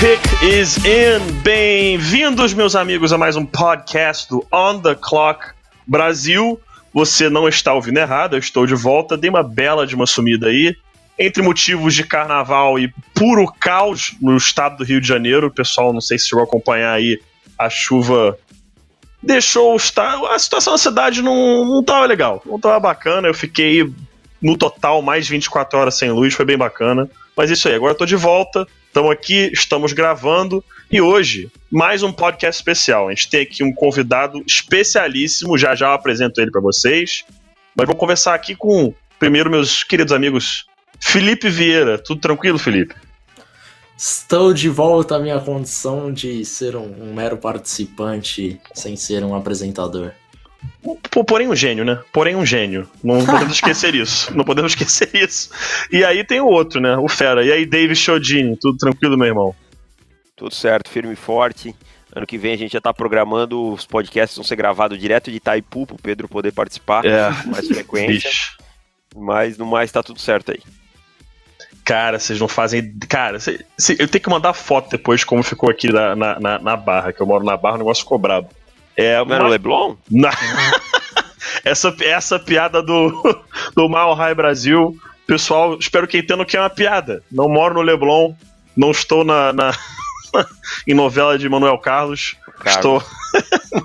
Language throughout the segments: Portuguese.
Pick is in. Bem-vindos, meus amigos, a mais um podcast do On the Clock Brasil. Você não está ouvindo errado, eu estou de volta. Dei uma bela de uma sumida aí. Entre motivos de carnaval e puro caos no estado do Rio de Janeiro, pessoal, não sei se chegou a acompanhar aí, a chuva deixou a situação da cidade não, não tava legal, não tava bacana. Eu fiquei no total mais 24 horas sem luz, foi bem bacana. Mas isso aí, agora eu tô de volta. Estamos aqui, estamos gravando e hoje mais um podcast especial. A gente tem aqui um convidado especialíssimo, já já eu apresento ele para vocês. Mas vou conversar aqui com primeiro meus queridos amigos Felipe Vieira. Tudo tranquilo, Felipe? Estou de volta à minha condição de ser um, um mero participante sem ser um apresentador. Porém um gênio, né? Porém um gênio. Não podemos esquecer isso. Não podemos esquecer isso. E aí tem o outro, né? O Fera. E aí, David Chodini, tudo tranquilo, meu irmão? Tudo certo, firme e forte. Ano que vem a gente já tá programando, os podcasts vão ser gravados direto de Itaipu pro Pedro poder participar é. com mais frequência. Mas no mais tá tudo certo aí. Cara, vocês não fazem. Cara, cê, cê, eu tenho que mandar foto depois de como ficou aqui na, na, na, barra, que eu moro na barra, o negócio ficou brabo. É, Não uma... era o Leblon? Na... essa, essa piada do, do Mal High Brasil, pessoal, espero que entendam que é uma piada. Não moro no Leblon, não estou na, na em novela de Manuel Carlos, Carlos. estou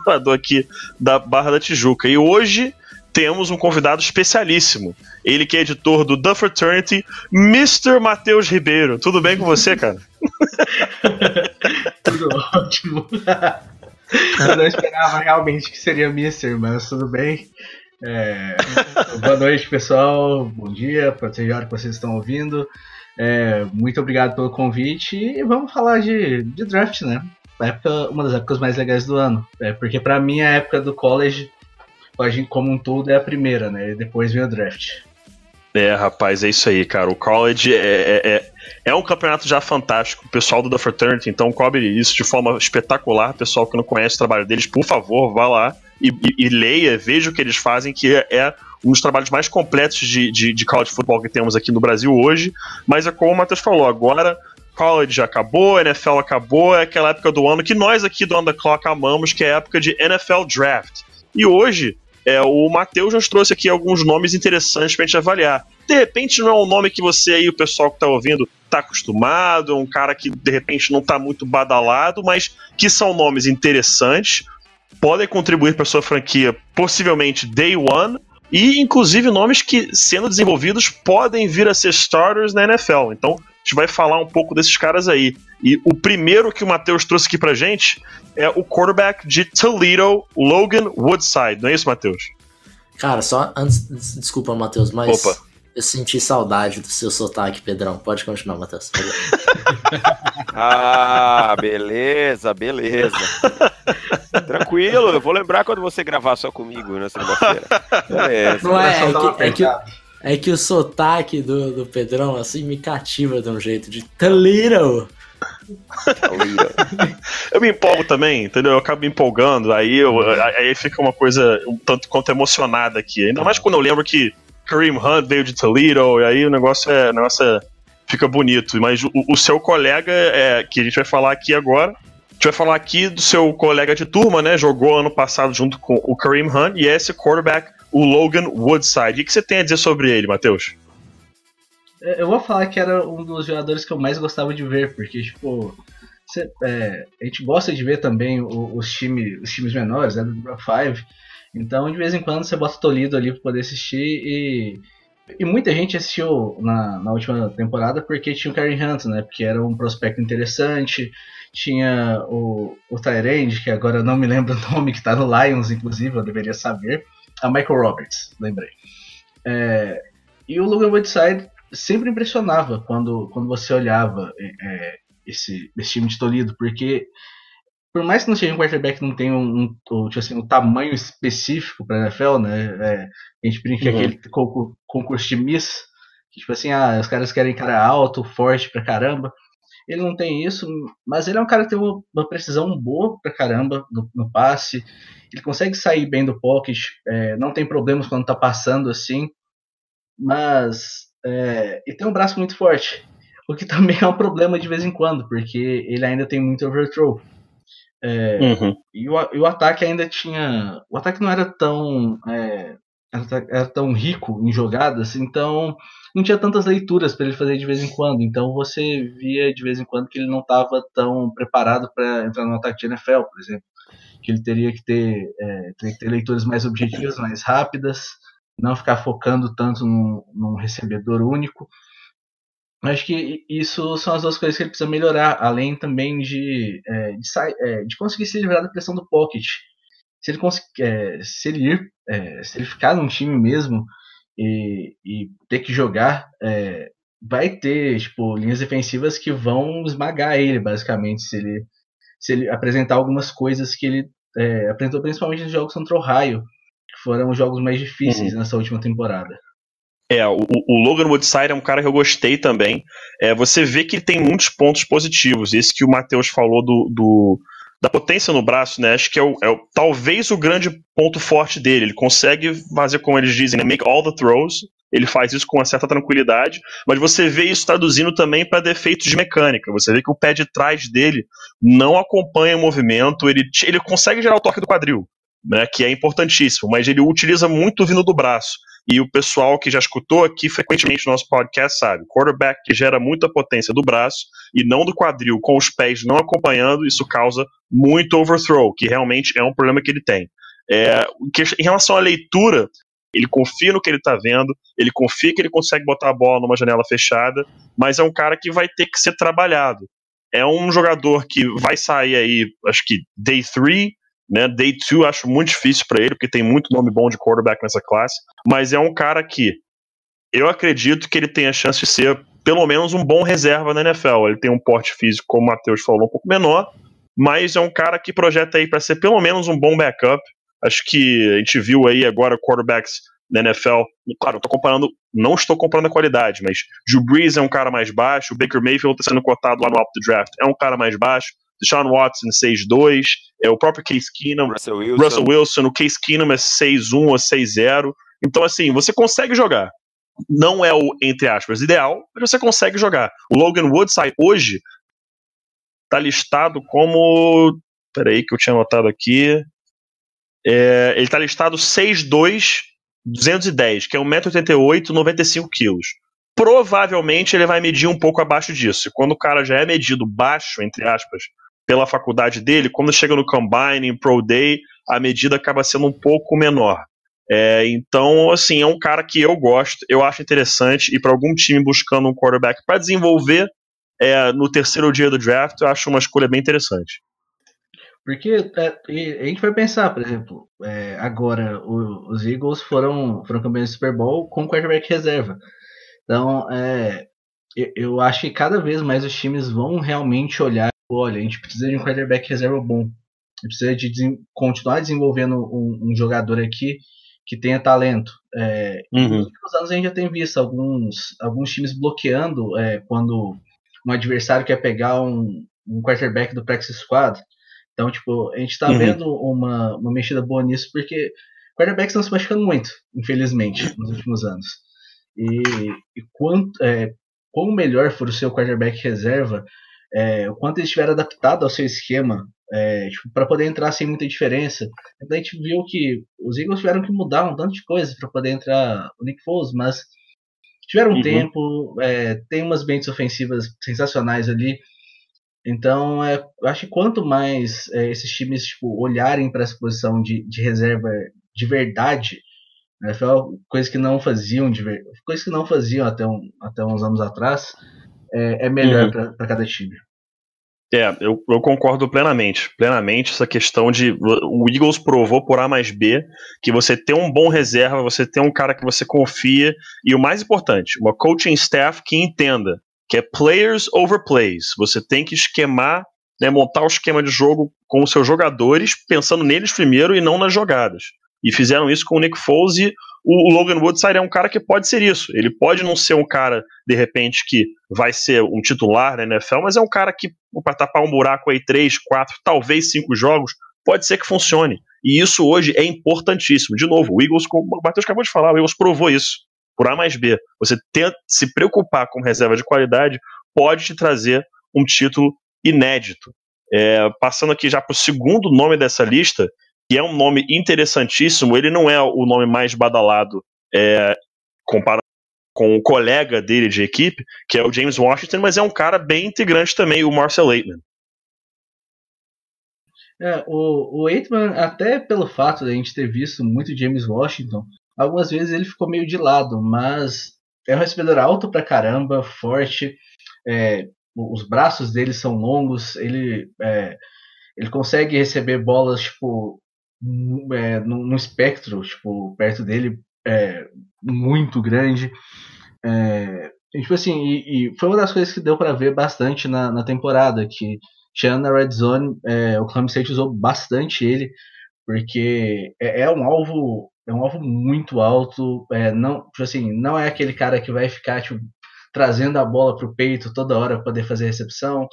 morador aqui da Barra da Tijuca. E hoje temos um convidado especialíssimo. Ele que é editor do The Fraternity, Mr. Matheus Ribeiro. Tudo bem com você, cara? Tudo ótimo. Eu não esperava realmente que seria Mister, mas tudo bem. É, boa noite, pessoal. Bom dia, para a hora que vocês estão ouvindo. É, muito obrigado pelo convite e vamos falar de, de draft, né? Época, uma das épocas mais legais do ano. É, porque para mim a época do college, como um todo, é a primeira, né? E depois vem o draft. É, rapaz, é isso aí, cara. O college é, é, é, um campeonato já fantástico. O pessoal do The Fraternity, então, cobre isso de forma espetacular. Pessoal que não conhece o trabalho deles, por favor, vá lá e, e, e leia, veja o que eles fazem, que é, é um dos trabalhos mais completos de, de, de college football que temos aqui no Brasil hoje. Mas é como o Matheus falou, agora college acabou, NFL acabou, é aquela época do ano que nós aqui do On The Clock amamos, que é a época de NFL Draft. E hoje é, o Matheus nos trouxe aqui alguns nomes interessantes pra gente avaliar. De repente não é um nome que você aí, o pessoal que tá ouvindo, tá acostumado, é um cara que de repente não tá muito badalado, mas que são nomes interessantes, podem contribuir para sua franquia possivelmente day one, e inclusive nomes que, sendo desenvolvidos, podem vir a ser starters na NFL. Então, gente vai falar um pouco desses caras aí. E o primeiro que o Matheus trouxe aqui pra gente é o quarterback de Toledo, Logan Woodside. Não é isso, Matheus? Cara, só antes. Desculpa, Matheus, mas. Opa. Eu senti saudade do seu sotaque, Pedrão. Pode continuar, Matheus. ah, beleza, beleza. Tranquilo, eu vou lembrar quando você gravar só comigo na segunda-feira. Beleza. Não é, é que, é, que, é que o sotaque do, do Pedrão, assim, me cativa de um jeito de Toledo. eu me empolgo também, entendeu? Eu acabo me empolgando, aí, eu, aí fica uma coisa um tanto quanto emocionada aqui. Ainda mais quando eu lembro que Kareem Hunt veio de Toledo, e aí o negócio é. O negócio é, fica bonito. Mas o, o seu colega, é, que a gente vai falar aqui agora, a gente vai falar aqui do seu colega de turma, né? Jogou ano passado junto com o Kareem Hunt, e é esse quarterback, o Logan Woodside. O que você tem a dizer sobre ele, Matheus? É, eu vou falar que era um dos jogadores que eu mais gostava de ver, porque, tipo, cê, é, a gente gosta de ver também os, time, os times menores, né, do Bro 5. Então, de vez em quando, você bota Tolido ali pra poder assistir e. E muita gente assistiu na, na última temporada porque tinha o Karen Hunt, né? Porque era um prospecto interessante. Tinha o, o Tyrande, que agora não me lembro o nome, que tá no Lions, inclusive, eu deveria saber. A Michael Roberts, lembrei. É, e o Logan Woodside sempre impressionava quando, quando você olhava é, é, esse, esse time de Toledo, porque por mais que não seja um quarterback que não tenha um, um, tipo assim, um tamanho específico para NFL, né? É, a gente brinca uhum. aquele concurso de Miss, que, tipo assim, ah, os caras querem cara alto, forte pra caramba. Ele não tem isso, mas ele é um cara que tem uma, precisão boa pra caramba no, no, passe. Ele consegue sair bem do pocket, é, não tem problemas quando tá passando assim, mas é, ele tem um braço muito forte. O que também é um problema de vez em quando, porque ele ainda tem muito overthrow. É, uhum. e, o, e, o, ataque ainda tinha. O ataque não era tão. É, era, era, tão rico em jogadas, então não tinha tantas leituras para ele fazer de vez em quando. Então você via de vez em quando que ele não estava tão preparado para entrar no ataque de NFL, por exemplo. Que ele teria que ter, é, teria que ter leituras mais objetivas, mais rápidas, não ficar focando tanto num, num recebedor único. Acho que isso são as duas coisas que ele precisa melhorar, além também de, é, de, é, de conseguir se livrar da pressão do pocket. Se ele, é, se ele ir, é, se ele ficar num time mesmo e, e ter que jogar, é, vai ter tipo, linhas defensivas que vão esmagar ele, basicamente, se ele, se ele apresentar algumas coisas que ele é, apresentou principalmente nos jogos contra o Ohio, que foram os jogos mais difíceis uhum. nessa última temporada. É, o, o, Logan Woodside é um cara que eu gostei também. É, você vê que ele tem muitos pontos positivos. Esse que o Matheus falou do, do, da potência no braço, né? Acho que é, o, é o, talvez o grande ponto forte dele. Ele consegue fazer, como eles dizem, né? make all the throws. Ele faz isso com uma certa tranquilidade, mas você vê isso traduzindo também para defeitos de mecânica. Você vê que o pé de trás dele não acompanha o movimento, ele, ele consegue gerar o toque do quadril, né, que é importantíssimo, mas ele utiliza muito vindo do braço. E o pessoal que já escutou aqui frequentemente no nosso podcast sabe, quarterback que gera muita potência do braço e não do quadril, com os pés não acompanhando, isso causa muito overthrow, que realmente é um problema que ele tem. É, em relação à leitura, ele confia no que ele está vendo, ele confia que ele consegue botar a bola numa janela fechada, mas é um cara que vai ter que ser trabalhado. É um jogador que vai sair aí, acho que day 3, né? Day 2 acho muito difícil para ele, porque tem muito nome bom de quarterback nessa classe. Mas é um cara que eu acredito que ele tem a chance de ser pelo menos um bom reserva na NFL. Ele tem um porte físico, como o Matheus falou, um pouco menor, mas é um cara que projeta aí para ser pelo menos um bom backup. Acho que a gente viu aí agora quarterbacks na NFL. Claro, estou comparando, não estou comparando a qualidade, mas Drew Brees é um cara mais baixo, o Baker Mayfield está sendo cotado lá no Up the Draft, é um cara mais baixo. Deshaun Watson 6-2, é o próprio Case Keenum, Russell Wilson. Russell Wilson, o Case Keenum é 6-1 ou 6-0. Então, assim, você consegue jogar. Não é o, entre aspas, ideal, mas você consegue jogar. O Logan Woodside hoje tá listado como. Peraí, que eu tinha anotado aqui. É, ele tá listado 6'2, 210, que é 1,88m, 95kg. Provavelmente ele vai medir um pouco abaixo disso. E quando o cara já é medido baixo, entre aspas, pela faculdade dele, quando chega no Combine, Pro Day, a medida acaba sendo um pouco menor. É, então, assim, é um cara que eu gosto, eu acho interessante, e para algum time buscando um quarterback para desenvolver é, no terceiro dia do draft, eu acho uma escolha bem interessante. Porque é, a gente vai pensar, por exemplo, é, agora o, os Eagles foram, foram campeões do Super Bowl com quarterback reserva. Então, é, eu, eu acho que cada vez mais os times vão realmente olhar olha, a gente precisa de um quarterback reserva bom. A gente precisa de continuar desenvolvendo um, um, jogador aqui que tenha talento. É, uhum. Nos últimos anos a gente já tem visto alguns, alguns times bloqueando é, quando um adversário quer pegar um, um quarterback do practice squad. Então, tipo, a gente está uhum. vendo uma, uma mexida boa nisso porque quarterbacks estão se machucando muito, infelizmente, nos últimos anos. E, e quanto, é, quanto melhor for o seu quarterback reserva, é, o quanto eles estiveram adaptados ao seu esquema é, tipo, para poder entrar sem muita diferença. Então a gente viu que os Eagles tiveram que mudar um tanto de coisas para poder entrar o Nick Foles, mas tiveram um uhum. tempo, é, tem umas bentes ofensivas sensacionais ali. Então, é, eu acho que quanto mais é, esses times tipo, olharem para essa posição de, de reserva de verdade, né, coisa que não faziam, de, coisa que não faziam até, um, até uns anos atrás, é, é melhor uhum. para cada time. É, eu, eu, concordo plenamente. Plenamente essa questão de. O Eagles provou por A mais B que você tem um bom reserva, você tem um cara que você confia, e o mais importante, uma coaching staff que entenda que é players over plays. Você tem que esquemar né, montar o esquema de jogo com os seus jogadores, pensando neles primeiro e não nas jogadas. E fizeram isso com o Nick Foles e o Logan Woodside é um cara que pode ser isso. Ele pode não ser um cara, de repente, que vai ser um titular na NFL, mas é um cara que, para tapar um buraco aí, três, quatro, talvez cinco jogos, pode ser que funcione. E isso hoje é importantíssimo. De novo, o Eagles, como o Matheus acabou de falar, o Eagles provou isso. Por A mais B. Você tenta se preocupar com reserva de qualidade, pode te trazer um título inédito. É, passando aqui já para o segundo nome dessa lista, que é um nome interessantíssimo, ele não é o nome mais badalado é, comparado com o colega dele de equipe, que é o James Washington, mas é um cara bem integrante também, o Marcel Aitman. É, o, o Aitman, até pelo fato de a gente ter visto muito James Washington, algumas vezes ele ficou meio de lado, mas é um recebedor alto pra caramba, forte, é, os braços dele são longos, ele, é, ele consegue receber bolas tipo é, num, espectro tipo perto dele é, muito grande. É, e, tipo assim, e, e, foi uma das coisas que deu para ver bastante na, na temporada, que tirando na Red Zone, é, o Clemson State usou bastante ele, porque é, é, um alvo é um alvo muito alto, é, não, tipo assim, não é aquele cara que vai ficar tipo, trazendo a bola para o peito toda hora para poder fazer a recepção,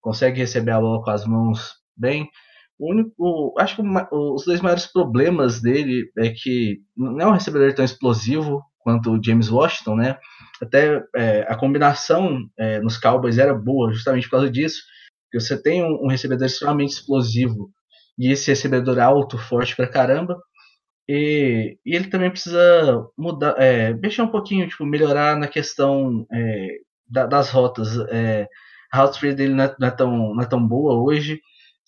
consegue receber a bola com as mãos bem. O único, acho que os dois maiores problemas dele é que não é um recebedor tão explosivo quanto o James Washington, né? Até é, a combinação é, nos Cowboys era boa justamente por causa disso, que você tem um, um recebedor extremamente explosivo e esse recebedor alto, forte pra caramba, e, e ele também precisa mudar, é, mexer um pouquinho, tipo, melhorar na questão é, da, das rotas. É, a route dele não é, não é, tão, não é tão boa hoje.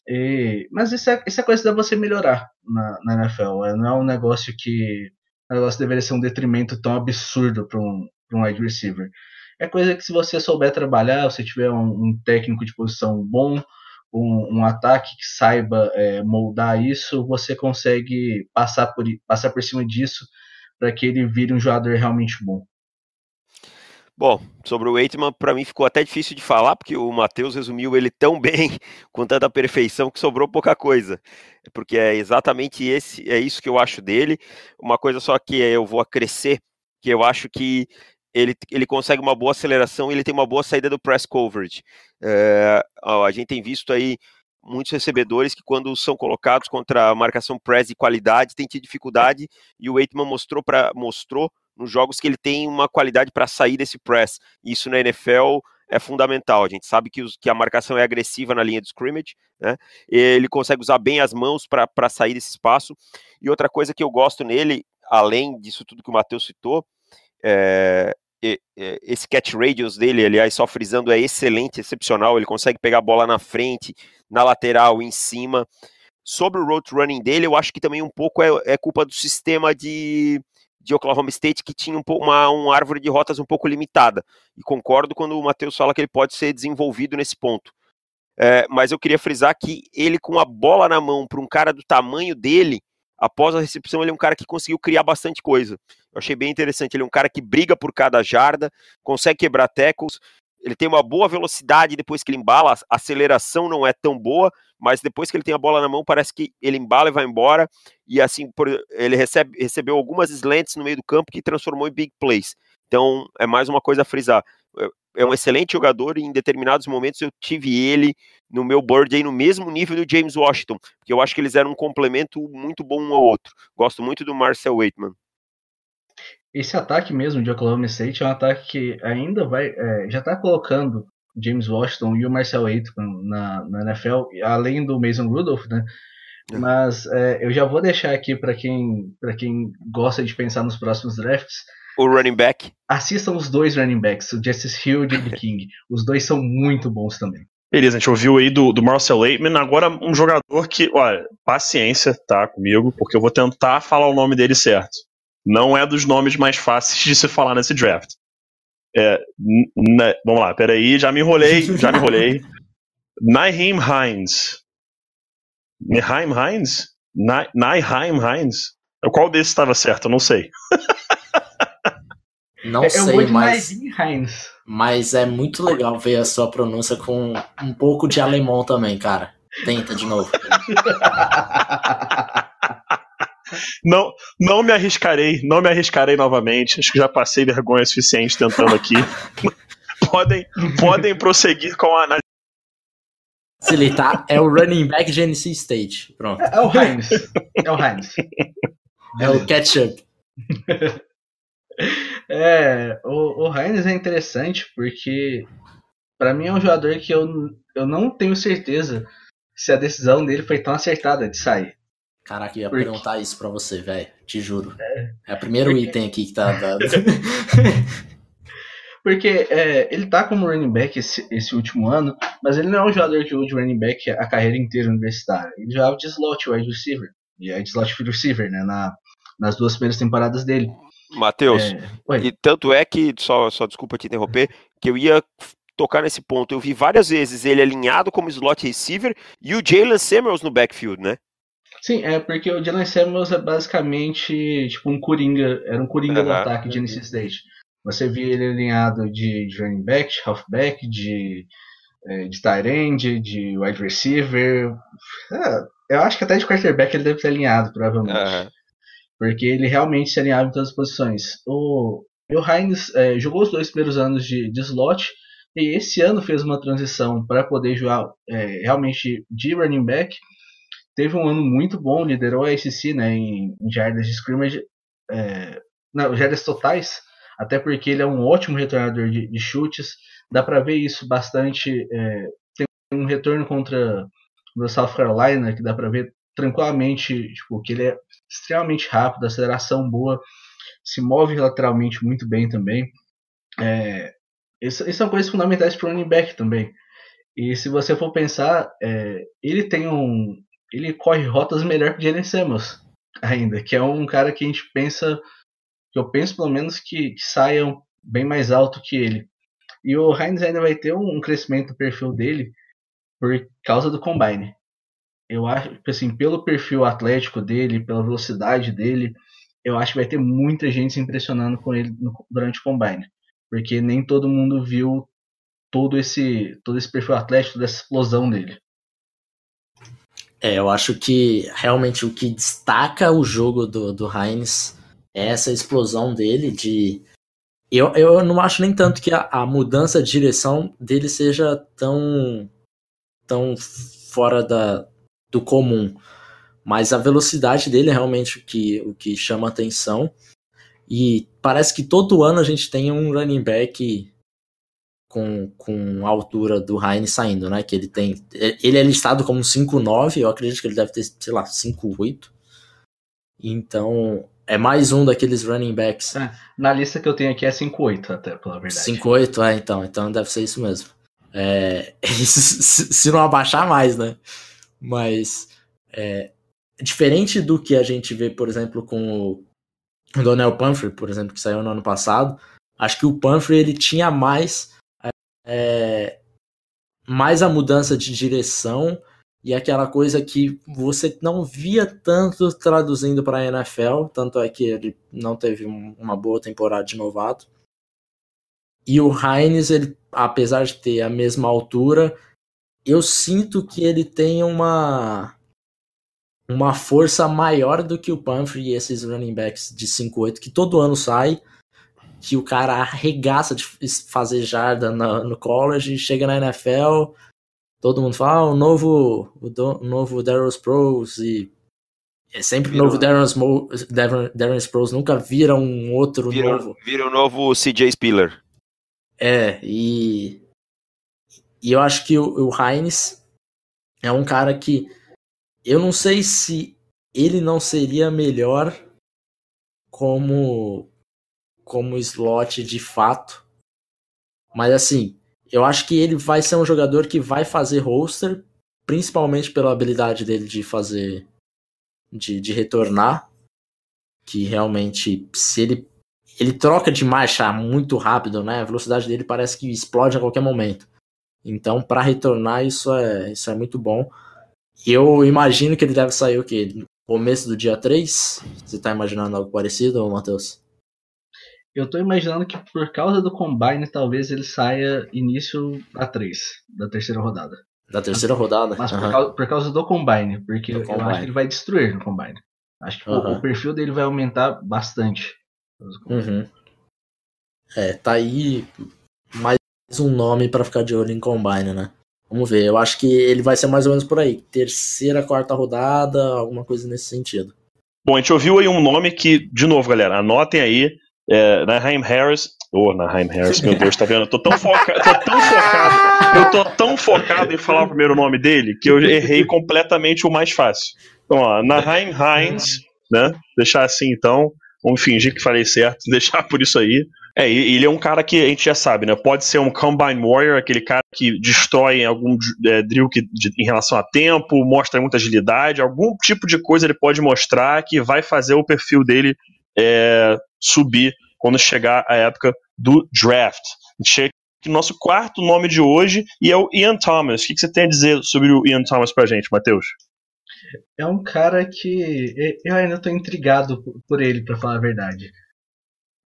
E, mas isso é, isso é coisa da você melhorar na, na NFL. É, não é um negócio que. O negócio deveria ser um detrimento tão absurdo para um, um wide receiver. É coisa que se você souber trabalhar, se tiver um, um técnico de posição bom, um, um ataque que saiba é, moldar isso, você consegue passar por, passar por cima disso para que ele vire um jogador realmente bom. Bom, sobre o Waitman, para mim ficou até difícil de falar, porque o Matheus resumiu ele tão bem, com tanta perfeição, que sobrou pouca coisa. Porque é exatamente esse, é isso que eu acho dele. Uma coisa só que eu vou acrescer, que eu acho que ele, ele consegue uma boa aceleração e ele tem uma boa saída do press coverage. É, a gente tem visto aí muitos recebedores que quando são colocados contra a marcação press de qualidade tem tido dificuldade e o Waitman mostrou para mostrou nos jogos que ele tem uma qualidade para sair desse press. Isso na NFL é fundamental. A gente sabe que, os, que a marcação é agressiva na linha de scrimmage, né? Ele consegue usar bem as mãos para sair desse espaço. E outra coisa que eu gosto nele, além disso tudo que o Matheus citou, é, esse catch radius dele, aliás, só frisando, é excelente, excepcional. Ele consegue pegar a bola na frente, na lateral, em cima. Sobre o road running dele, eu acho que também um pouco é, é culpa do sistema de, de Oklahoma State que tinha um uma, uma árvore de rotas um pouco limitada. E concordo quando o Matheus fala que ele pode ser desenvolvido nesse ponto. É, mas eu queria frisar que ele com a bola na mão para um cara do tamanho dele, após a recepção, ele é um cara que conseguiu criar bastante coisa. Eu achei bem interessante. Ele é um cara que briga por cada jarda, consegue quebrar tackles, ele tem uma boa velocidade depois que ele embala, a aceleração não é tão boa, mas depois que ele tem a bola na mão, parece que ele embala e vai embora. E assim, ele recebe, recebeu algumas slants no meio do campo que transformou em big plays. Então, é mais uma coisa a frisar. É um excelente jogador e em determinados momentos eu tive ele no meu board aí no mesmo nível do James Washington, porque eu acho que eles eram um complemento muito bom um ao outro. Gosto muito do Marcel Waitman. Esse ataque mesmo de Oklahoma State é um ataque que ainda vai, é, já está colocando James Washington e o Marcel Waitman na, na NFL, além do Mason Rudolph, né? É. Mas é, eu já vou deixar aqui para quem, quem gosta de pensar nos próximos drafts. O running back. Assistam os dois running backs, o Justice Hill e o J.D. King. Os dois são muito bons também. Beleza, a gente ouviu aí do, do Marcel Aitman. Agora, um jogador que, olha, paciência, tá, comigo, porque eu vou tentar falar o nome dele certo. Não é dos nomes mais fáceis de se falar nesse draft. É, vamos lá, peraí, já me enrolei, já me enrolei. Naheem Hines. Naheem Hines? Naheem Hines? Qual desses estava certo? Eu não sei. Não é, sei, mas. Mas é muito legal ver a sua pronúncia com um pouco de alemão também, cara. Tenta de novo. Não, não me arriscarei, não me arriscarei novamente. Acho que já passei vergonha suficiente tentando aqui. podem, podem prosseguir com a análise. Facilitar é o running back de NC State. Pronto. É, é o Heinz. É o Heinz. É o ketchup. É, o, o Heinz é interessante porque para mim é um jogador que eu, eu não tenho certeza se a decisão dele foi tão acertada de sair. Caraca, eu ia porque... perguntar isso pra você, velho. Te juro. É, é o primeiro porque... item aqui que tá dado. porque é, ele tá como running back esse, esse, último ano, mas ele não é um jogador que de running back a carreira inteira universitária. Ele jogava de slot wide receiver. E é de slot receiver, né? Na, nas duas primeiras temporadas dele. Matheus, é... e tanto é que, só, só desculpa te interromper, que eu ia tocar nesse ponto. Eu vi várias vezes ele alinhado como slot receiver e o Jalen Samuels no backfield, né? Sim, é porque o Jalen Samuels é basicamente tipo um coringa, era um coringa do ataque de NC State. Você via ele alinhado de, de running back, de halfback, de, é, de tight end, de wide receiver. É, eu acho que até de quarterback ele deve ser alinhado, provavelmente. Uhum. Porque ele realmente se alinhava em todas as posições. O, o Heinz é, jogou os dois primeiros anos de, de slot e esse ano fez uma transição para poder jogar é, realmente de running back. Teve um ano muito bom, liderou a ACC né, em, em jardas de scrimmage, é, não, jardas totais, até porque ele é um ótimo retornador de, de chutes. Dá para ver isso bastante. É, tem um retorno contra o South Carolina que dá para ver tranquilamente tipo, que ele é extremamente rápido, aceleração boa, se move lateralmente muito bem também. É, isso, são coisas fundamentais para o running back também. E se você for pensar, é, ele tem um. Ele corre rotas melhor que Jalen Samuels ainda, que é um cara que a gente pensa, que eu penso pelo menos que, que saia bem mais alto que ele. E o Heinz ainda vai ter um, crescimento do perfil dele por causa do combine eu acho que assim, pelo perfil atlético dele, pela velocidade dele, eu acho que vai ter muita gente se impressionando com ele no, durante o combine, porque nem todo mundo viu todo esse todo esse perfil atlético, toda essa explosão dele. É, eu acho que realmente o que destaca o jogo do, do Heinz é essa explosão dele de eu, eu não acho nem tanto que a, a mudança de direção dele seja tão tão fora da, do comum. Mas a velocidade dele é realmente o que, o que chama atenção. E parece que todo ano a gente tem um running back com, com a altura do Heinz saindo, né? Que ele tem. Ele é listado como 5'9, eu acredito que ele deve ter, sei lá, 5'8. Então, é mais um daqueles running backs. É, na lista que eu tenho aqui é 5'8, até, pela verdade. 5'8, é, então. Então deve ser isso mesmo. É, se não abaixar mais, né? Mas é, diferente do que a gente vê, por exemplo, com o Donnell Pumphrey, por exemplo, que saiu no ano passado, acho que o Pumphrey ele tinha mais é, mais a mudança de direção e aquela coisa que você não via tanto traduzindo para a NFL, tanto é que ele não teve uma boa temporada de novato. E o Heinz, ele, apesar de ter a mesma altura, eu sinto que ele tem uma uma força maior do que o Pumphrey e esses running backs de 5-8 que todo ano sai, que o cara arregaça de fazer jarda no, no college, chega na NFL, todo mundo fala, ah, o novo o, do, o novo Darren Sproles e é sempre o novo Darren, Darren, Darren Sproles, nunca vira um outro vira, novo. Vira o novo CJ Spiller. É, e e eu acho que o, o Heinz é um cara que eu não sei se ele não seria melhor como como slot de fato. Mas assim, eu acho que ele vai ser um jogador que vai fazer roster, principalmente pela habilidade dele de fazer de, de retornar, que realmente se ele ele troca de marcha muito rápido, né? A velocidade dele parece que explode a qualquer momento. Então, para retornar, isso é, isso é muito bom. Eu imagino que ele deve sair o quê? No começo do dia 3? Você tá imaginando algo parecido, Matheus? Eu tô imaginando que por causa do Combine, talvez ele saia início da 3, da terceira rodada. Da terceira rodada? Mas uhum. por, causa, por, causa, do Combine, porque do eu combine. acho que ele vai destruir no Combine. Acho que uhum. o, o, perfil dele vai aumentar bastante. Uhum. É, tá aí mais um nome para ficar de olho em Combine, né? Vamos ver, eu acho que ele vai ser mais ou menos por aí. Terceira, quarta rodada, alguma coisa nesse sentido. Bom, a gente ouviu aí um nome que, de novo, galera, anotem aí. É, Naheem Harris. Ô, oh, Naheem Harris, meu Deus, tá vendo? Eu tô tão, foca, tô tão focado. Eu tô tão focado em falar o primeiro nome dele que eu errei completamente o mais fácil. Então, ó, Naheem Hines, né? Deixar assim então. Vamos fingir que falei certo, deixar por isso aí. É, ele é um cara que a gente já sabe, né? Pode ser um Combine Warrior, aquele cara que destrói algum é, drill que, de, em relação a tempo, mostra muita agilidade, algum tipo de coisa ele pode mostrar que vai fazer o perfil dele é, subir quando chegar a época do draft. Chega aqui no nosso quarto nome de hoje e é o Ian Thomas. O que, que você tem a dizer sobre o Ian Thomas pra gente, Matheus? É um cara que eu ainda estou intrigado por ele, para falar a verdade.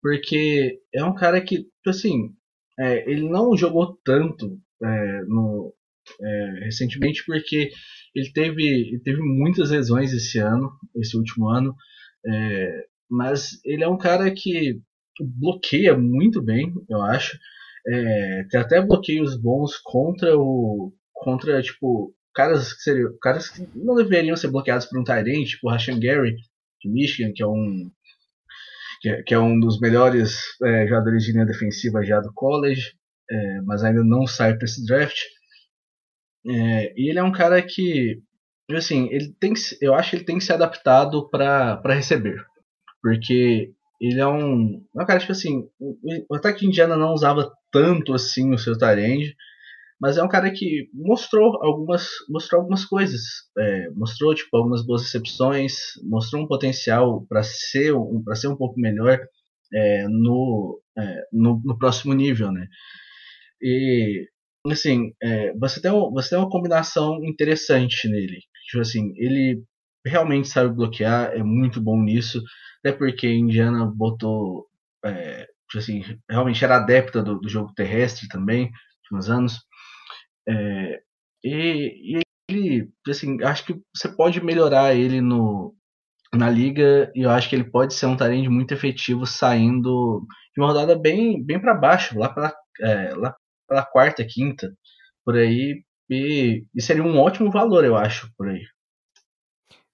Porque é um cara que, tipo assim, é, ele não jogou tanto é, no, é, recentemente porque ele teve, ele teve muitas lesões esse ano, esse último ano. É, mas ele é um cara que bloqueia muito bem, eu acho. É, tem até bloqueios bons contra o. contra, tipo, caras que seriam. caras que não deveriam ser bloqueados por um Tyrant, tipo o Rashan Gary, de Michigan, que é um que é, que é um dos melhores é, jogadores de linha defensiva já do college, é, mas ainda não sai para esse draft. É, e ele é um cara que, assim, ele tem, eu acho que ele tem que ser adaptado para receber, porque ele é um, é um cara tipo assim, o ataque Indiana não usava tanto assim o seu Tyrande, mas é um cara que mostrou algumas, mostrou algumas coisas. É, mostrou tipo, algumas boas recepções, mostrou um potencial para ser, um, ser um pouco melhor é, no, é, no, no, próximo nível. Né? E assim, é, você, tem um, você tem uma combinação interessante nele. Tipo assim, ele realmente sabe bloquear, é muito bom nisso, até porque Indiana botou. É, tipo assim, realmente era adepta do, do jogo terrestre também, uns anos. É, e, e, ele, assim, acho que você pode melhorar ele no, na liga e eu acho que ele pode ser um talento muito efetivo saindo de uma rodada bem, bem para baixo, lá pela, é, lá pela quarta, quinta, por aí. E, e, seria um ótimo valor, eu acho, por aí.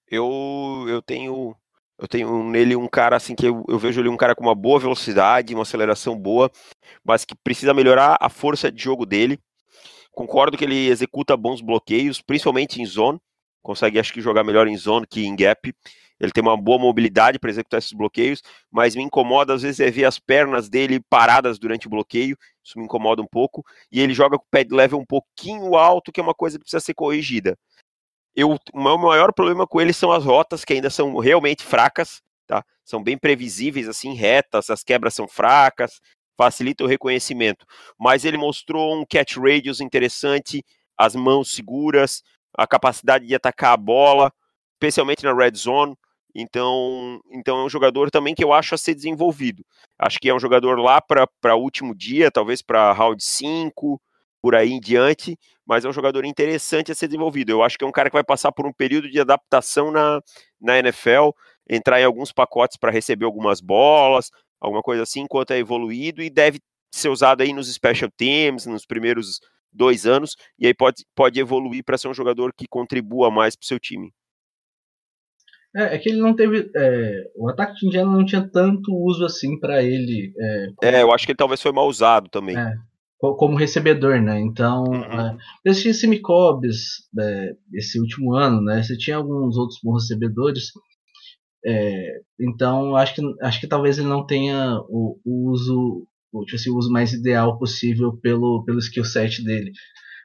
Eu, eu tenho eu tenho nele um cara assim que eu, eu vejo ele um cara com uma boa velocidade, uma aceleração boa, mas que precisa melhorar a força de jogo dele. Concordo que ele executa bons bloqueios, principalmente em zone. Consegue, acho que, jogar melhor em zone que em gap. Ele tem uma boa mobilidade para executar esses bloqueios, mas me incomoda às vezes é ver as pernas dele paradas durante o bloqueio. Isso me incomoda um pouco. E ele joga com o pad level um pouquinho alto, que é uma coisa que precisa ser corrigida. Eu, o meu maior problema com ele são as rotas, que ainda são realmente fracas. Tá? São bem previsíveis, assim, retas, as quebras são fracas, facilita o reconhecimento. Mas ele mostrou um catch radius interessante, as mãos seguras, a capacidade de atacar a bola, especialmente na red zone. Então, então é um jogador também que eu acho a ser desenvolvido. Acho que é um jogador lá para último dia, talvez para round 5, por aí em diante, mas é um jogador interessante a ser desenvolvido. Eu acho que é um cara que vai passar por um período de adaptação na, na NFL, entrar em alguns pacotes para receber algumas bolas, alguma coisa assim, enquanto é evoluído e deve ser usado aí nos special teams, nos primeiros dois anos, e aí pode, pode evoluir para ser um jogador que contribua mais para o seu time. É, é, que ele não teve. É, o ataque de Indiana não tinha tanto uso assim para ele. É, como... é, eu acho que ele talvez foi mal usado também. Como recebedor, né? Então, uhum. é, esse tinha Simi Cobbs, é, esse último ano, né? Você tinha alguns outros bons recebedores, é, então acho que, acho que talvez ele não tenha o, o uso o, tipo assim, o uso mais ideal possível pelo, pelo skill set dele.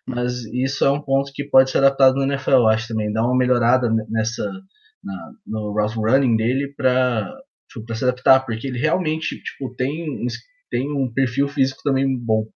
Mas isso é um ponto que pode ser adaptado no NFL, eu acho também. Dar uma melhorada nessa na, no route running dele para tipo, se adaptar, porque ele realmente tipo, tem, tem um perfil físico também bom.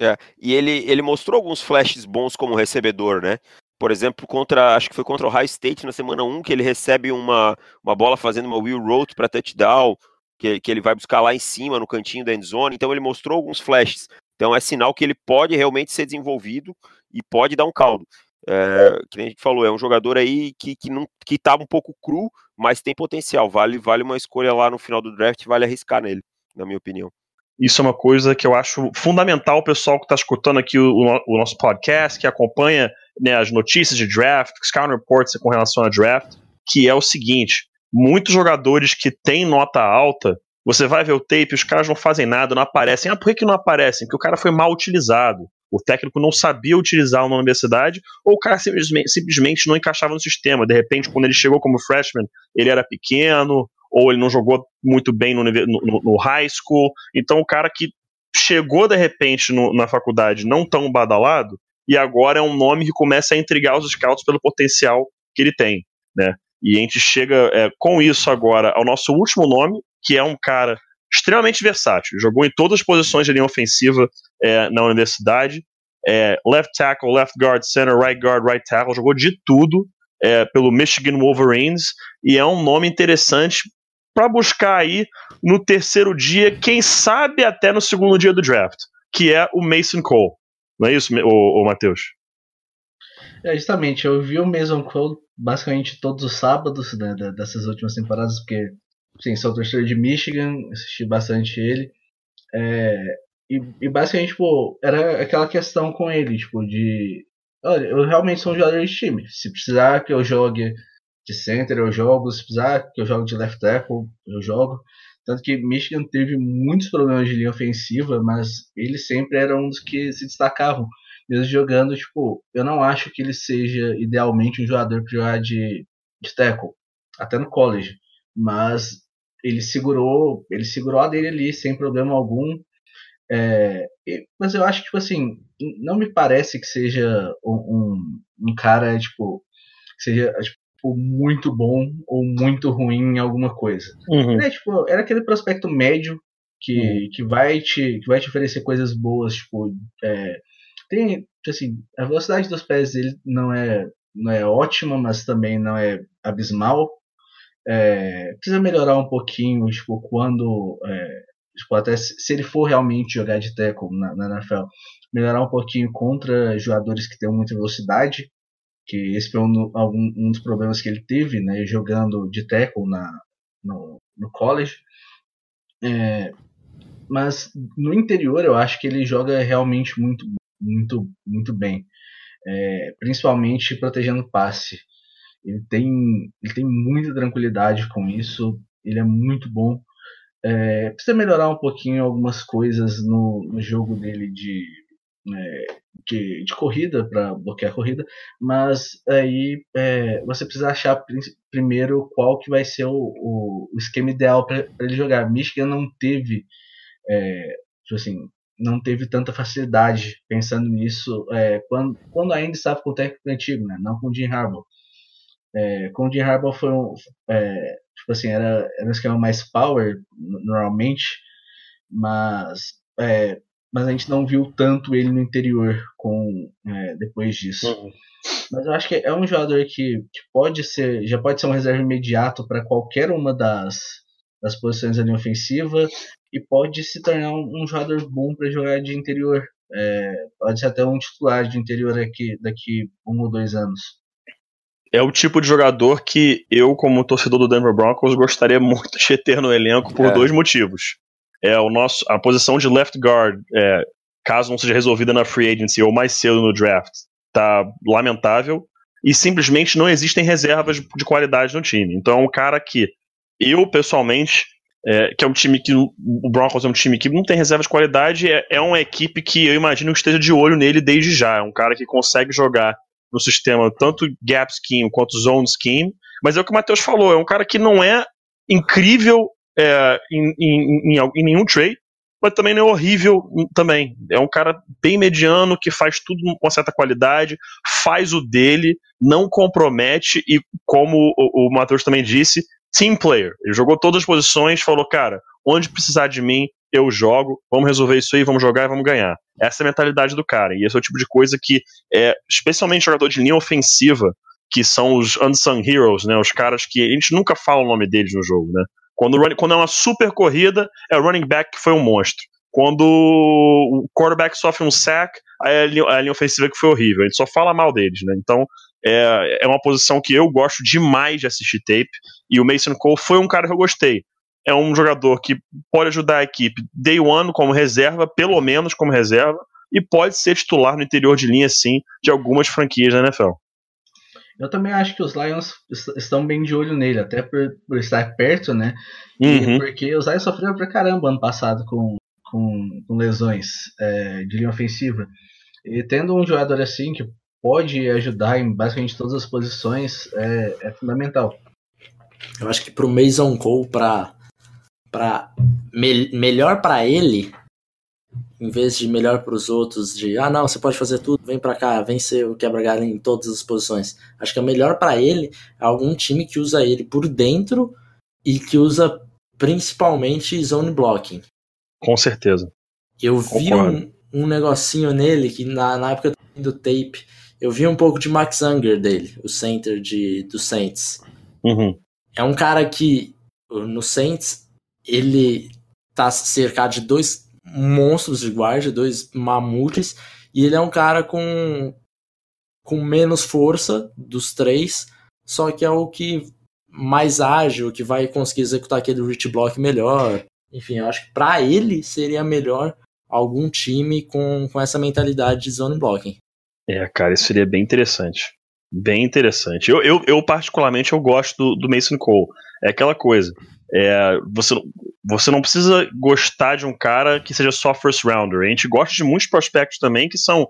É, e ele, ele mostrou alguns flashes bons como recebedor, né? Por exemplo, contra, acho que foi contra o High State na semana 1, que ele recebe uma, uma bola fazendo uma wheel route para touchdown. que, que ele vai buscar lá em cima, no cantinho da endzone. Então ele mostrou alguns flashes. Então é sinal que ele pode realmente ser desenvolvido e pode dar um caldo. É, que nem a gente falou, é um jogador aí que, que, não, que tá um pouco cru, mas tem potencial. Vale, vale uma escolha lá no final do draft, vale arriscar nele, na minha opinião. Isso é uma coisa que eu acho fundamental o pessoal que está escutando aqui o, o, nosso podcast, que acompanha né, as notícias de draft, Scout Reports com relação a draft, que é o seguinte: muitos jogadores que têm nota alta, você vai ver o tape, os caras não fazem nada, não aparecem. Ah, por que, que não aparecem? Porque o cara foi mal utilizado. O técnico não sabia utilizar na universidade, ou o cara simplesmente, simplesmente não encaixava no sistema. De repente, quando ele chegou como freshman, ele era pequeno, ou ele não jogou muito bem no, no, no high school. Então, o cara que chegou de repente no, na faculdade não tão badalado, e agora é um nome que começa a intrigar os scouts pelo potencial que ele tem, né? E a gente chega é, com isso agora ao nosso último nome, que é um cara extremamente versátil. Jogou em todas as posições de linha ofensiva é, na universidade. É, left tackle, left guard, center, right guard, right tackle. Jogou de tudo é, pelo Michigan Wolverines. E é um nome interessante para buscar aí no terceiro dia, quem sabe até no segundo dia do draft, que é o Mason Cole. Não é isso, o, o Matheus? É, justamente, eu vi o Mason Cole basicamente todos os sábados né, dessas últimas temporadas, porque sim, sou torcedor de Michigan, assisti bastante ele. É, e, e, basicamente, tipo, era aquela questão com ele, tipo, de. Olha, eu realmente sou um jogador de time. Se precisar que eu jogue de center, eu jogo. Se precisar que eu jogue de left tackle, eu jogo. Tanto que Michigan teve muitos problemas de linha ofensiva, mas ele sempre era um dos que se destacavam. Mesmo jogando, tipo, eu não acho que ele seja idealmente um jogador para jogar de, de tackle, até no college. Mas ele segurou, ele segurou a dele ali sem problema algum. É, mas eu acho que, tipo assim, não me parece que seja um, um, um cara, tipo, que seja tipo, muito bom ou muito ruim em alguma coisa. Uhum. Ele é, tipo, era aquele prospecto médio que, uhum. que, vai te, que vai te oferecer coisas boas, tipo, é, tem, assim, a velocidade dos pés dele não é, não é ótima, mas também não é abismal. É, precisa melhorar um pouquinho, tipo, quando. É, tipo, até se, se, ele for realmente jogar de tackle na, na NFL, melhorar um pouquinho contra jogadores que têm muita velocidade, que esse foi um, algum, um dos problemas que ele teve, né, jogando de tackle na, no, no college. É, mas no interior eu acho que ele joga realmente muito, muito, muito bem, é, principalmente protegendo passe. Ele tem, ele tem muita tranquilidade com isso. Ele é muito bom. É, precisa melhorar um pouquinho algumas coisas no, no jogo dele de, é, de, de, corrida para bloquear a corrida, mas aí é, você precisa achar primeiro qual que vai ser o, o, esquema ideal para ele jogar. Michigan não teve, é, tipo assim, não teve tanta facilidade pensando nisso é, quando, quando ainda estava com o técnico antigo, né? não com o Jim Harbaugh. É, com o Jim Harbaugh foi um, é, tipo assim, era, era um esquema mais power, normalmente, mas, é, mas a gente não viu tanto ele no interior com, é, depois disso. Uhum. Mas eu acho que é um jogador que, que pode ser, já pode ser um reserva imediato para qualquer uma das, das posições da linha ofensiva e pode se tornar um, um jogador bom para jogar de interior. É, pode ser até um titular de interior aqui, daqui um ou dois anos é o tipo de jogador que eu, como torcedor do Denver Broncos, gostaria muito de ter no elenco por é. dois motivos. É o nosso, a posição de left guard, é, caso não seja resolvida na free agency ou mais cedo no draft, tá lamentável. E simplesmente não existem reservas de qualidade no time. Então é um cara que eu, pessoalmente, é, que é um time que. O Broncos é um time que não tem reserva de qualidade, é, é uma equipe que eu imagino que esteja de olho nele desde já. É um cara que consegue jogar no sistema, tanto gap scheme quanto zone scheme, mas é o que o Matheus falou, é um cara que não é incrível é, em, em, em, em, nenhum trade, mas também não é horrível também. É um cara bem mediano, que faz tudo com certa qualidade, faz o dele, não compromete e, como o, o Matheus também disse, team player. Ele jogou todas as posições, falou, cara, onde precisar de mim, eu jogo, vamos resolver isso aí, vamos jogar e vamos ganhar. Essa é a mentalidade do cara. E esse é o tipo de coisa que, é, especialmente jogador de linha ofensiva, que são os unsung heroes, né? Os caras que a gente nunca fala o nome deles no jogo, né? Quando, quando é uma super corrida, é o running back que foi um monstro. Quando o quarterback sofre um sack, a linha, a linha ofensiva que foi horrível. A gente só fala mal deles, né? Então, é, é uma posição que eu gosto demais de assistir tape. E o Mason Cole foi um cara que eu gostei. É um jogador que pode ajudar a equipe day one como reserva, pelo menos como reserva, e pode ser titular no interior de linha, sim, de algumas franquias da NFL. Eu também acho que os Lions estão bem de olho nele, até por, por estar perto, né? Uhum. porque os Lions sofreram pra caramba ano passado com, com, com lesões é, de linha ofensiva. E tendo um jogador assim que pode ajudar em basicamente todas as posições é, é fundamental. Eu acho que pro Mason Cole, pra, pra me, melhor para ele, em vez de melhor para os outros, de ah não, você pode fazer tudo, vem para cá, vem ser o quebra-galho em todas as posições. Acho que é melhor para ele é algum time que usa ele por dentro e que usa principalmente zone blocking. Com certeza. Eu vi um, um, negocinho nele que na, na época do tape, eu vi um pouco de Max Unger dele, o center de, do Saints. Uhum. É um cara que no Saints ele tá cercado de dois monstros de guarda, dois mamutes, e ele é um cara com, com menos força dos três, só que é o que mais ágil, que vai conseguir executar aquele reach block melhor. Enfim, eu acho que para ele seria melhor algum time com, com essa mentalidade de zone blocking. É, cara, isso seria bem interessante. Bem interessante. Eu, eu, eu particularmente, eu gosto do, do Mason Cole. É aquela coisa. É, você, você não precisa gostar de um cara que seja só first rounder. A gente gosta de muitos prospectos também que são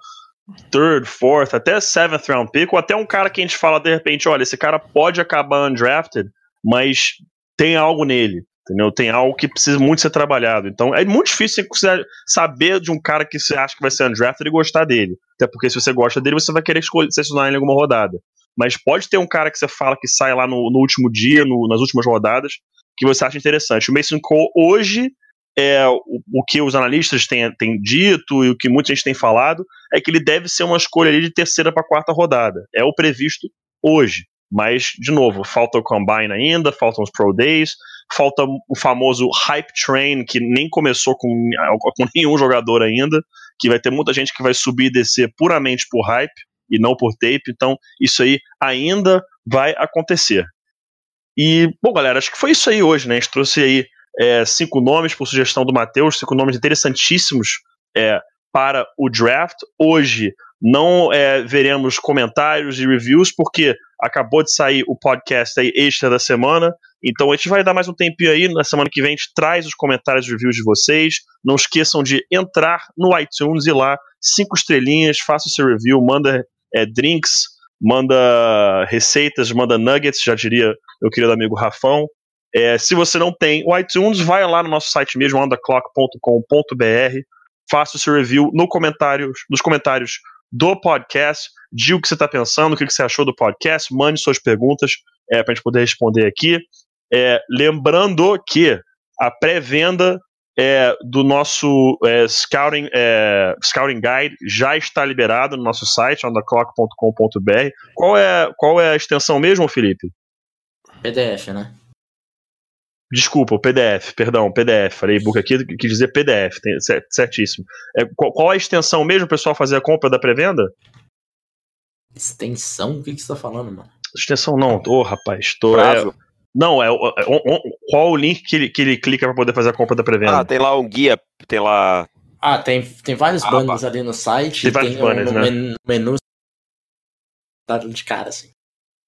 third, fourth, até seventh round pick, ou até um cara que a gente fala de repente, olha, esse cara pode acabar undrafted, mas tem algo nele. Entendeu? Tem algo que precisa muito ser trabalhado. Então é muito difícil você saber de um cara que você acha que vai ser undrafted e gostar dele. Até porque se você gosta dele, você vai querer selecionar em alguma rodada. Mas pode ter um cara que você fala que sai lá no, no último dia, no, nas últimas rodadas, que você acha interessante. O Mason Cole hoje é o, o, que os analistas têm, têm dito e o que muita gente tem falado é que ele deve ser uma escolha ali de terceira para quarta rodada. É o previsto hoje. Mas, de novo, falta o Combine ainda, faltam os Pro Days, falta o famoso Hype Train, que nem começou com, com nenhum jogador ainda, que vai ter muita gente que vai subir e descer puramente por hype e não por tape, então isso aí ainda vai acontecer. E, bom, galera, acho que foi isso aí hoje, né? A gente trouxe aí é, cinco nomes por sugestão do Matheus, cinco nomes interessantíssimos é, para o draft. Hoje não é, veremos comentários e reviews, porque acabou de sair o podcast aí extra da semana. Então a gente vai dar mais um tempinho aí. Na semana que vem a gente traz os comentários e reviews de vocês. Não esqueçam de entrar no iTunes e lá, cinco estrelinhas, faça o seu review, manda é, drinks, manda receitas, manda nuggets, já diria meu querido amigo Rafão. É, se você não tem o iTunes, vai lá no nosso site mesmo, underclock.com.br, faça o seu review no comentário, nos comentários do podcast, diga o que você está pensando, o que você achou do podcast, mande suas perguntas é, para a gente poder responder aqui. É, lembrando que a pré-venda é, do nosso é, scouting, é, scouting Guide já está liberado no nosso site, underclock.com.br. Qual é, qual é a extensão mesmo, Felipe? PDF, né? Desculpa, o PDF, perdão, PDF. Falei e-book aqui, quis dizer PDF, tem, certíssimo. É, qual, qual, a extensão mesmo, pessoal, fazer a compra da pré-venda? Extensão? O que, que você tá falando, mano? Extensão não, ô oh, rapaz, tô. É, não, é, é, qual o link que ele, que ele clica para poder fazer a compra da pré-venda? Ah, tem lá um guia, tem lá. Ah, tem, tem vários ah, banners ali no site. Tem vários tem banners, um, né? menu tá de cara, assim.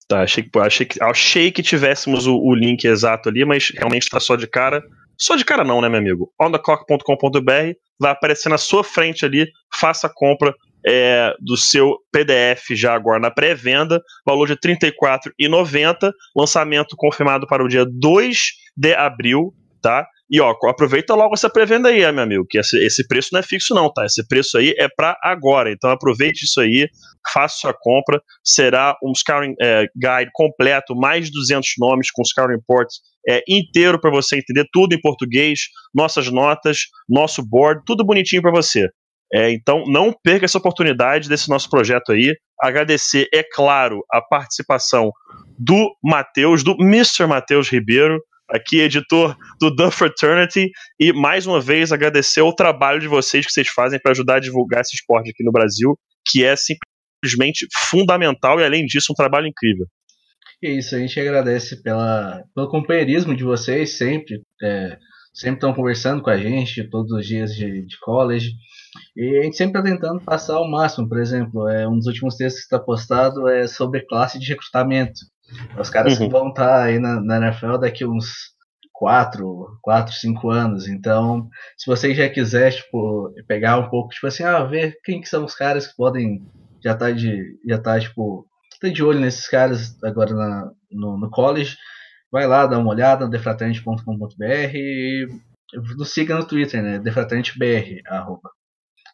Tá, achei que, achei que, achei que tivéssemos o, o link exato ali, mas realmente está só de cara. Só de cara não, né, meu amigo? ontheclock.com.br vai aparecer na sua frente ali, faça a compra é, do seu PDF já agora na pré-venda, valor de R$ 34,90, lançamento confirmado para o dia 2 de abril, tá? E ó, aproveita logo essa pré-venda aí, meu amigo, que esse, esse preço não é fixo não, tá? Esse preço aí é para agora, então aproveite isso aí, faça sua compra, será um Scouting é, Guide completo, mais de 200 nomes com Scouting Reports é, inteiro para você entender tudo em português, nossas notas, nosso board, tudo bonitinho para você. É, então, não perca essa oportunidade desse nosso projeto aí. Agradecer, é claro, a participação do Matheus, do Mr. Matheus Ribeiro, aqui editor do The Fraternity, e mais uma vez agradecer o trabalho de vocês que vocês fazem para ajudar a divulgar esse esporte aqui no Brasil, que é simplesmente fundamental e além disso um trabalho incrível. É isso, a gente agradece pela, pelo companheirismo de vocês sempre. É, sempre estão conversando com a gente todos os dias de, de college. E a gente sempre está tentando passar ao máximo. Por exemplo, é, um dos últimos textos que está postado é sobre classe de recrutamento. Os caras uhum. que vão estar tá aí na, na NFL daqui uns 4, 4, 5 anos. Então, se você já quiser, tipo, pegar um pouco, tipo assim, ah, ver quem que são os caras que podem já tá de já tá tipo tá de olho nesses caras agora na, no, no college, vai lá, dá uma olhada no defratante.com.br e nos siga no Twitter, né? defratantebr, arroba.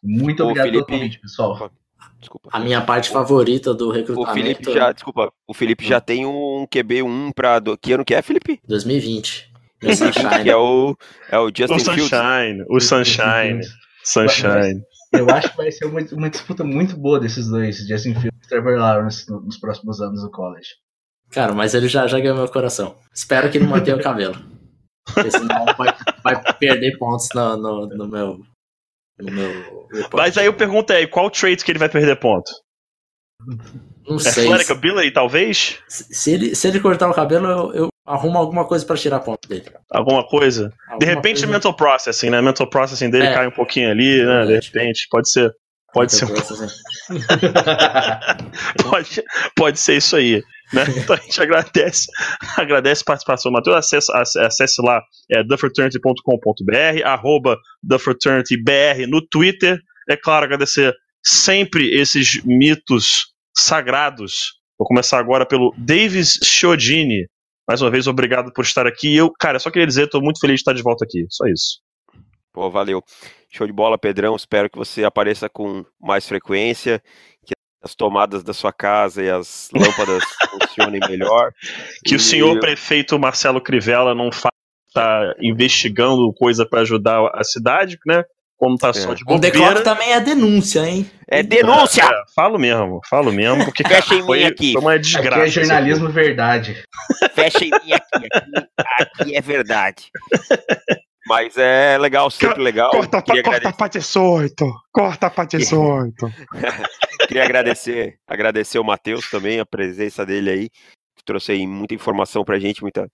Muito obrigado Felipe... pelo convite, pessoal. Desculpa. A minha parte favorita do recrutamento. O Felipe já, desculpa, o Felipe já tem um QB1 para do... que ano que é, Felipe? 2020. que é o é o Justin o Sunshine, o Sunshine, Sunshine. Eu acho que vai ser uma, uma disputa muito boa desses dois, Justin Fields e Trevor Lawrence, no, nos próximos anos do college. Cara, mas ele já, já ganhou meu coração. Espero que ele mantenha o cabelo. Porque senão vai, vai perder pontos no, no, no meu. No meu mas aí eu pergunto aí, qual trait que ele vai perder ponto? Não sei. Athletic Ability, talvez? Se ele, se ele cortar o cabelo, eu, eu arrumo alguma coisa para tirar ponto dele. Alguma coisa? Alguma de repente, coisa... mental processing, né? Mental processing dele é. cai um pouquinho ali, né? De repente, pode ser. Pode ser. pode, pode ser isso aí. Né? Então a gente agradece, agradece a participação. Matheus, acesse, acesse lá é, thefraternity.com.br, arroba thefraternitybr no Twitter. É claro, agradecer sempre esses mitos sagrados. Vou começar agora pelo Davis Chiodini. Mais uma vez, obrigado por estar aqui. Eu, cara, só queria dizer, estou muito feliz de estar de volta aqui. Só isso. Pô, valeu. Show de bola, Pedrão. Espero que você apareça com mais frequência, que as tomadas da sua casa e as lâmpadas funcionem melhor. Que e... o senhor prefeito Marcelo Crivella não está investigando coisa para ajudar a cidade, né? como tá só de bobeira. Um decloque também é denúncia, hein? É denúncia! É, falo mesmo, falo mesmo, porque Fecha em foi, mim aqui. foi uma desgraça. Aqui é jornalismo verdade. Fecha em mim aqui, aqui, aqui é verdade. Mas é legal, sempre legal. Corta, Queria corta agradecer... pra 18, corta pra 18. Queria agradecer, agradecer o Matheus também, a presença dele aí, que trouxe aí muita informação pra gente, muita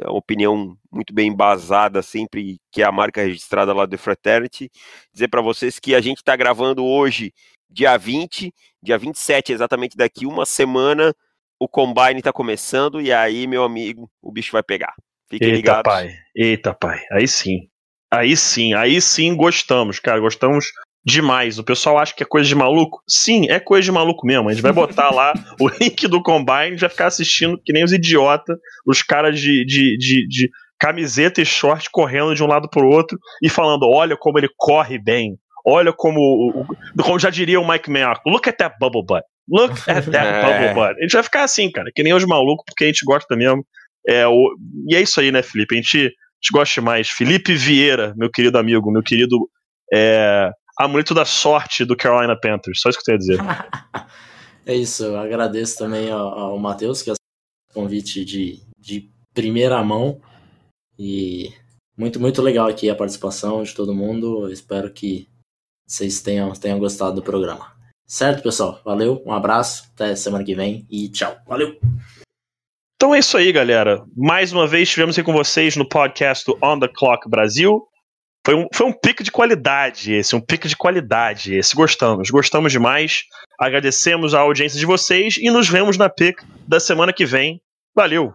uma opinião muito bem embasada sempre, que é a marca registrada lá do Fraternity. Dizer para vocês que a gente está gravando hoje, dia 20, dia 27, exatamente daqui uma semana, o Combine está começando e aí, meu amigo, o bicho vai pegar. Fiquem Eita, ligados. pai. Eita, pai. Aí sim. Aí sim, aí sim gostamos, cara. Gostamos demais. O pessoal acha que é coisa de maluco? Sim, é coisa de maluco mesmo. A gente vai botar lá o link do Combine e vai ficar assistindo que nem os idiotas, os caras de, de, de, de camiseta e short correndo de um lado pro outro e falando: olha como ele corre bem. Olha como, como já diria o Mike Mayock, look at that bubble butt. Look at that é. bubble butt. A gente vai ficar assim, cara, que nem os malucos, porque a gente gosta mesmo. É, o, e é isso aí, né, Felipe? A gente, a gente gosta mais. Felipe Vieira, meu querido amigo, meu querido é, amuleto da sorte do Carolina Panthers. Só isso que eu tenho a dizer. é isso, eu agradeço também ao, ao Matheus, que é o convite de, de primeira mão. E muito, muito legal aqui a participação de todo mundo. Espero que vocês tenham, tenham gostado do programa. Certo, pessoal? Valeu, um abraço, até semana que vem e tchau. Valeu! Então é isso aí, galera. Mais uma vez estivemos aqui com vocês no podcast do On the Clock Brasil. Foi um, foi um pique de qualidade esse, um pique de qualidade esse. Gostamos, gostamos demais. Agradecemos a audiência de vocês e nos vemos na pick da semana que vem. Valeu!